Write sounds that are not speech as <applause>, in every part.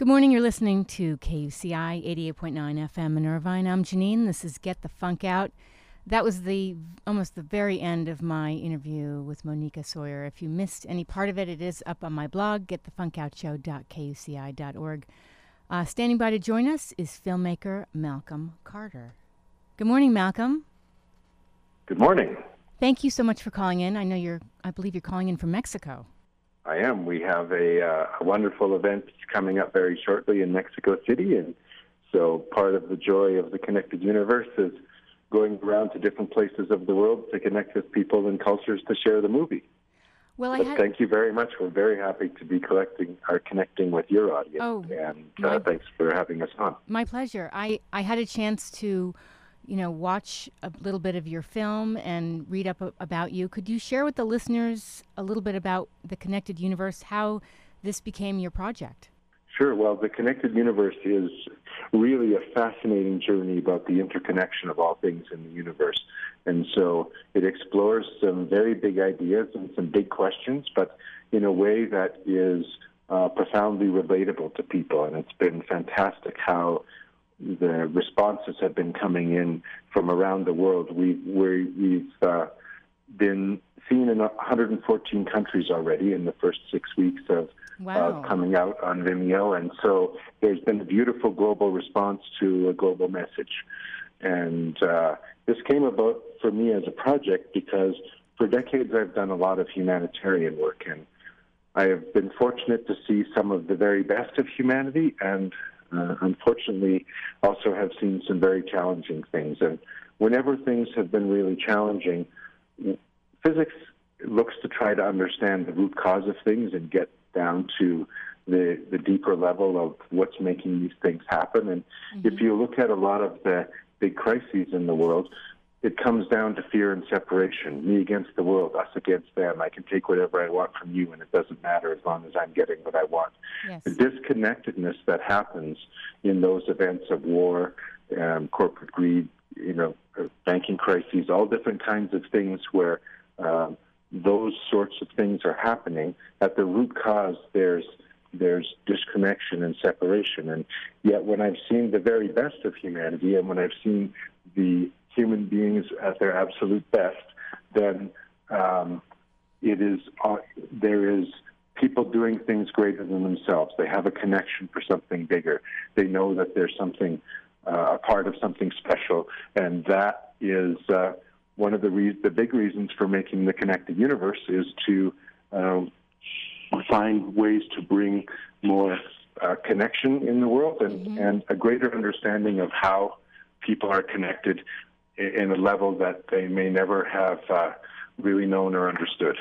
Good morning. You're listening to KUCI 88.9 FM in Irvine. I'm Janine. This is Get the Funk Out. That was the almost the very end of my interview with Monica Sawyer. If you missed any part of it, it is up on my blog, getthefunkoutshow.kuci.org. Uh, standing by to join us is filmmaker Malcolm Carter. Good morning, Malcolm. Good morning. Thank you so much for calling in. I know you're, I believe you're calling in from Mexico. I am. We have a, uh, a wonderful event coming up very shortly in Mexico City, and so part of the joy of the Connected Universe is going around to different places of the world to connect with people and cultures to share the movie. Well, I had, thank you very much. We're very happy to be collecting or connecting with your audience, Oh, and my- uh, thanks for having us on. my pleasure. I, I had a chance to, you know, watch a little bit of your film and read up a- about you. Could you share with the listeners a little bit about the Connected Universe, how this became your project? Sure. Well, the connected universe is really a fascinating journey about the interconnection of all things in the universe. And so it explores some very big ideas and some big questions, but in a way that is uh, profoundly relatable to people. And it's been fantastic how the responses have been coming in from around the world. We, we, we've uh, been seen in 114 countries already in the first six weeks of Wow. uh, coming out on Vimeo, and so there's been a beautiful global response to a global message. And uh, this came about for me as a project because for decades I've done a lot of humanitarian work, and I have been fortunate to see some of the very best of humanity, and uh, unfortunately also have seen some very challenging things. And whenever things have been really challenging, physics looks to try to understand the root cause of things and get down to the the deeper level of what's making these things happen. And if you look at a lot of the big crises in the world, it comes down to fear and separation. Me against the world, us against them. I can take whatever I want from you, and it doesn't matter as long as I'm getting what I want. Yes. The disconnectedness that happens in those events of war, um, corporate greed, you know, uh, banking crises, all different kinds of things where um, those sorts of things are happening. At the root cause, there's there's disconnection and separation. And yet, when I've seen the very best of humanity, and when I've seen the human beings at their absolute best, then um, it is uh, there is people doing things greater than themselves. They have a connection for something bigger. They know that there's something uh, a part of something special, and that is uh, one of the re- the big reasons for making the connected universe is to um, find ways to bring more uh, connection in the world and, and a greater understanding of how people are connected in a level that they may never have uh, really known or understood.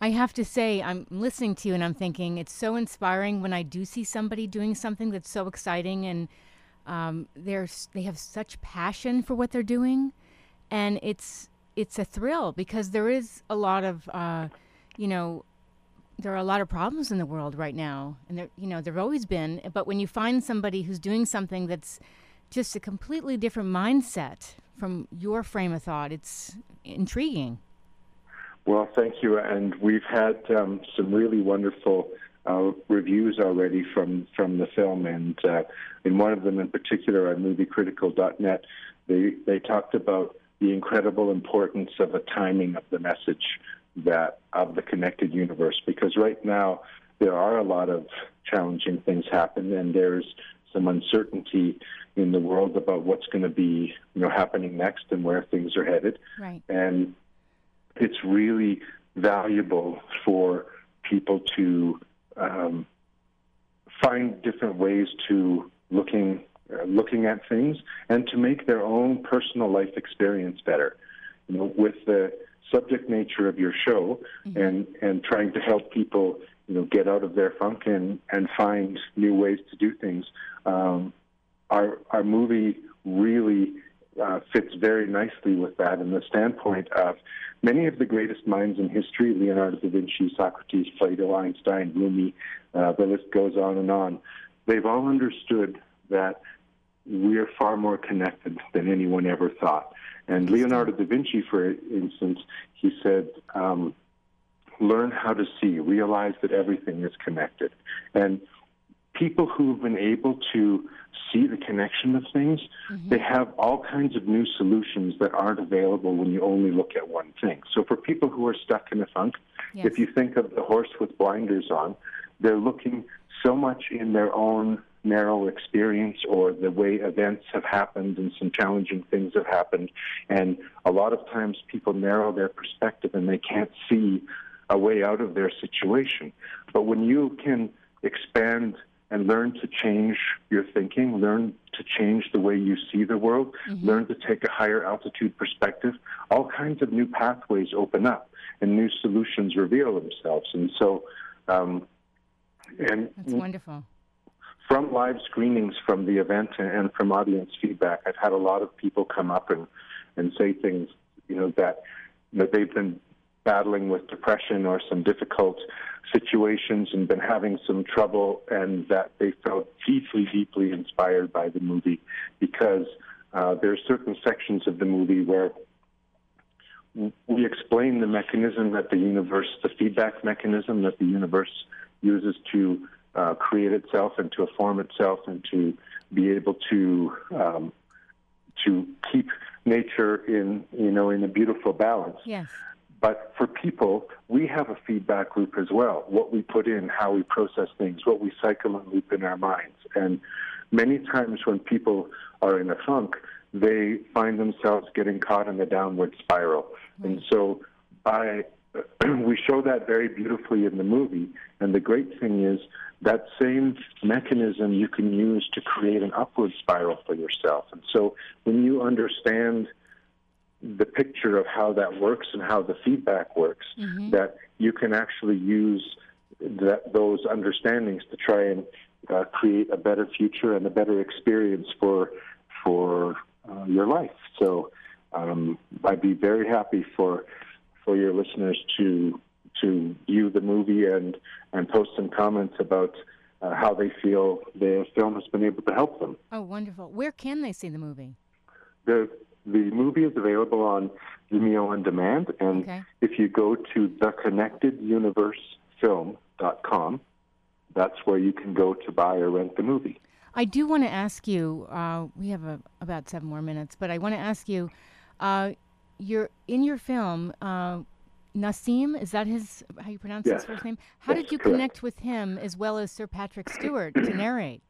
I have to say, I'm listening to you and I'm thinking it's so inspiring when I do see somebody doing something that's so exciting and um, they're they have such passion for what they're doing, and it's it's a thrill because there is a lot of uh, you know there are a lot of problems in the world right now, and there you know there've always been. But when you find somebody who's doing something that's just a completely different mindset from your frame of thought, it's intriguing. Well, thank you. And we've had um, some really wonderful uh, reviews already from, from the film. And uh, in one of them in particular, on moviecritical.net, they, they talked about the incredible importance of the timing of the message that of the connected universe. Because right now, there are a lot of challenging things happen, and there's some uncertainty in the world about what's going to be, you know, happening next and where things are headed Right. and it's really valuable for people to um, find different ways to looking uh, looking at things and to make their own personal life experience better. You know, with the subject nature of your show and and trying to help people you know get out of their funk and and find new ways to do things. Um, our our movie really uh, fits very nicely with that in the standpoint of many of the greatest minds in history Leonardo da Vinci, Socrates, Plato, Einstein, Rumi, uh, the list goes on and on. They've all understood that we're far more connected than anyone ever thought. And Leonardo da Vinci, for instance, he said, um, learn how to see, realize that everything is connected. And people who've been able to see the connection of things, mm-hmm. they have all kinds of new solutions that aren't available when you only look at one thing. So for people who are stuck in a funk, yes. if you think of the horse with blinders on, they're looking so much in their own narrow experience or the way events have happened and some challenging things have happened. And a lot of times people narrow their perspective and they can't see a way out of their situation. But when you can expand and learn to change your thinking, learn to change the way you see the world, mm-hmm. learn to take a higher altitude perspective, all kinds of new pathways open up and new solutions reveal themselves. And so, um, and that's wonderful. From live screenings from the event and from audience feedback, I've had a lot of people come up and, and say things, you know, that that they've been battling with depression or some difficult situations and been having some trouble, and that they felt deeply, deeply inspired by the movie because uh, there are certain sections of the movie where we explain the mechanism that the universe, the feedback mechanism that the universe uses to uh, create itself and to form itself and to be able to um, to keep nature in you know in a beautiful balance. Yes. But for people, we have a feedback loop as well. What we put in, how we process things, what we cycle and loop in our minds. And many times when people are in a funk, they find themselves getting caught in the downward spiral. And so by <clears throat> we show that very beautifully in the movie. And the great thing is that same mechanism you can use to create an upward spiral for yourself. And so when you understand the picture of how that works and how the feedback works, mm-hmm. that you can actually use that, those understandings to try and uh, create a better future and a better experience for for uh, your life. So um, I'd be very happy for for your listeners to to view the movie and and post some comments about uh, how they feel the film has been able to help them. Oh, wonderful! Where can they see the movie? The the movie is available on Vimeo on demand, and okay. if you go to theconnecteduniversefilm.com, that's where you can go to buy or rent the movie. I do want to ask you. Uh, we have a, about seven more minutes, but I want to ask you. Uh, you're in your film. Uh, Nassim, is that his how you pronounce yes. his first name? How yes, did you correct. connect with him as well as Sir Patrick Stewart to narrate?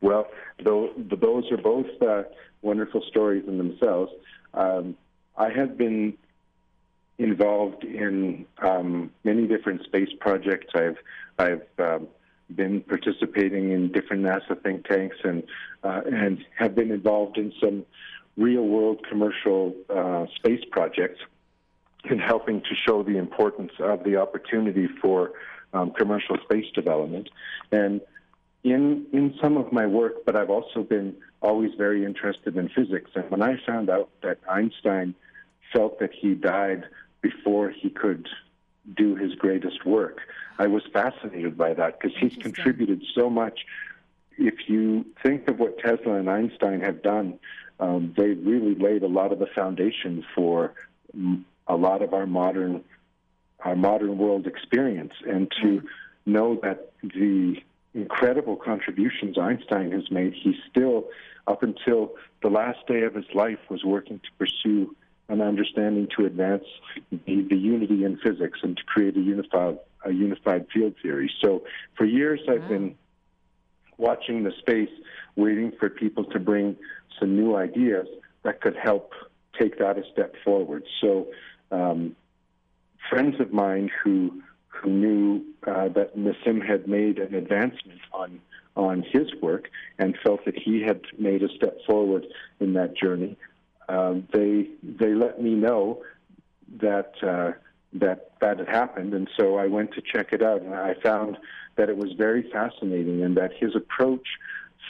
Well, those, those are both uh, wonderful stories in themselves. Um, I have been involved in um, many different space projects. I've I've um, been participating in different NASA think tanks and uh, and have been involved in some real world commercial uh, space projects in helping to show the importance of the opportunity for um, commercial space development. And in in some of my work, but I've also been always very interested in physics. And when I found out that Einstein felt that he died before he could do his greatest work, I was fascinated by that because he's contributed so much. If you think of what Tesla and Einstein have done, um, they really laid a lot of the foundation for a lot of our modern our modern world experience, and to mm. know that the incredible contributions Einstein has made. He still, up until the last day of his life, was working to pursue an understanding to advance the, the unity in physics and to create a unified a unified field theory. So for years, I've been watching the space, waiting for people to bring some new ideas that could help take that a step forward. So um, friends of mine who who knew uh, that Nassim had made an advancement on on his work and felt that he had made a step forward in that journey. Um, they they let me know that uh, that that had happened, and so I went to check it out, and I found that it was very fascinating, and that his approach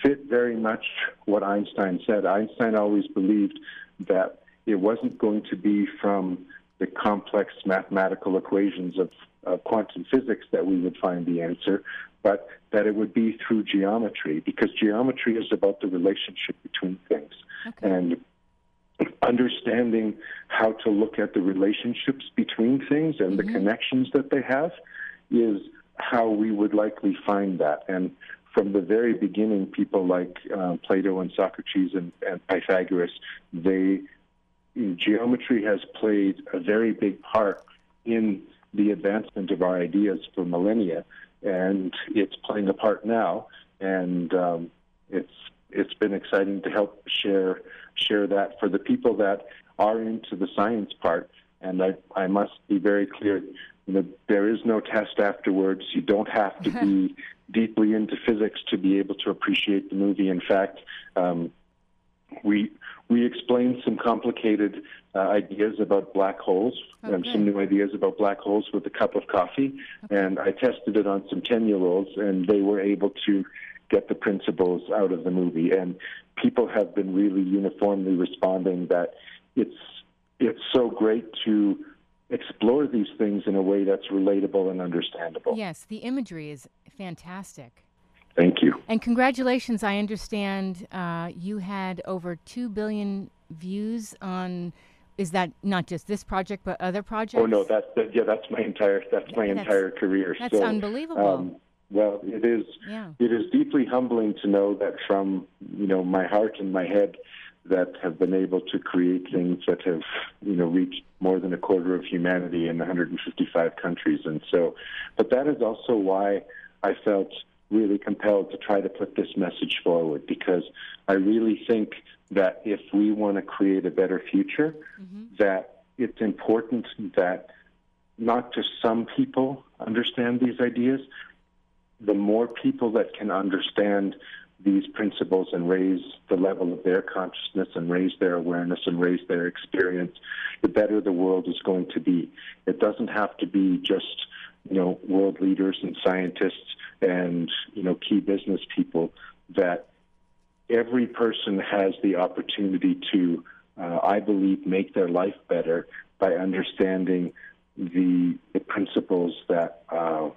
fit very much what Einstein said. Einstein always believed that it wasn't going to be from the complex mathematical equations of uh, quantum physics that we would find the answer, but that it would be through geometry, because geometry is about the relationship between things. Okay. And understanding how to look at the relationships between things and mm-hmm. the connections that they have is how we would likely find that. And from the very beginning, people like uh, Plato and Socrates and, and Pythagoras, they geometry has played a very big part in the advancement of our ideas for millennia, and it's playing a part now. And um, it's it's been exciting to help share share that for the people that are into the science part. And I I must be very clear. You know, there is no test afterwards. You don't have to be <laughs> deeply into physics to be able to appreciate the movie. In fact, um, we we explained some complicated uh, ideas about black holes okay. and some new ideas about black holes with a cup of coffee. Okay. And I tested it on some 10 year olds, and they were able to get the principles out of the movie. And people have been really uniformly responding that it's it's so great to explore these things in a way that's relatable and understandable. Yes, the imagery is fantastic. Thank you. And congratulations. I understand uh, you had over 2 billion views on. Is that not just this project, but other projects? Oh no, that's that, yeah, that's my entire that's my that's, entire career. That's so, unbelievable. Um, well, it is. Yeah. It is deeply humbling to know that from you know my heart and my head that have been able to create things that have you know reached more than a quarter of humanity in 155 countries, and so. But that is also why I felt really compelled to try to put this message forward because I really think that if we want to create a better future, mm-hmm. that it's important that not just some people understand these ideas, the more people that can understand these principles and raise the level of their consciousness and raise their awareness and raise their experience, the better the world is going to be. It doesn't have to be just you know, world leaders and scientists and, you know, key business people that every person has the opportunity to, uh, I believe, make their life better by understanding the, the principles that uh,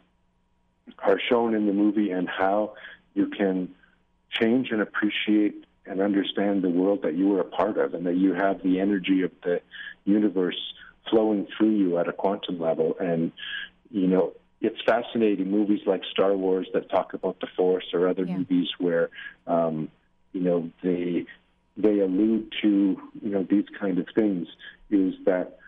are shown in the movie and how you can change and appreciate and understand the world that you are a part of and that you have the energy of the universe flowing through you at a quantum level. And you know, it's fascinating movies like Star Wars that talk about the Force or other yeah. movies where, um, you know, they they allude to you know these kind of things. Is that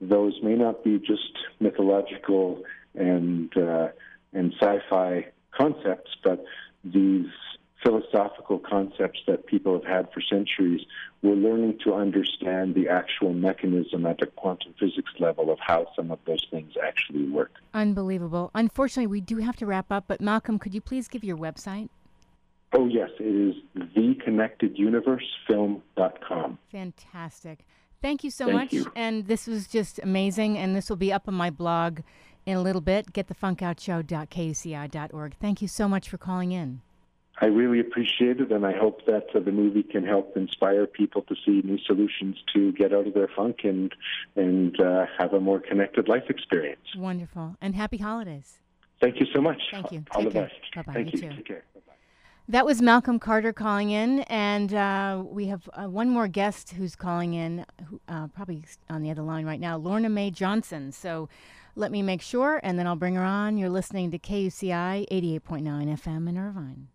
those may not be just mythological and uh, and sci-fi concepts, but these philosophical concepts that people have had for centuries, we're learning to understand the actual mechanism at the quantum physics level of how some of those things actually work. Unbelievable. Unfortunately, we do have to wrap up, but Malcolm, could you please give your website? Oh, yes. It is theconnecteduniversefilm.com. Fantastic. Thank you so Thank much. You. And this was just amazing. And this will be up on my blog in a little bit. GetTheFunkOutShow.kuci.org. Thank you so much for calling in. I really appreciate it, and I hope that uh, the movie can help inspire people to see new solutions to get out of their funk and and uh, have a more connected life experience. Wonderful, and happy holidays. Thank you so much. Thank you. All Take the care. best. Bye bye. Thank you. Too. Take care. Bye-bye. That was Malcolm Carter calling in, and uh, we have uh, one more guest who's calling in, who, uh, probably on the other line right now, Lorna Mae Johnson. So let me make sure, and then I'll bring her on. You're listening to KUCI 88.9 FM in Irvine.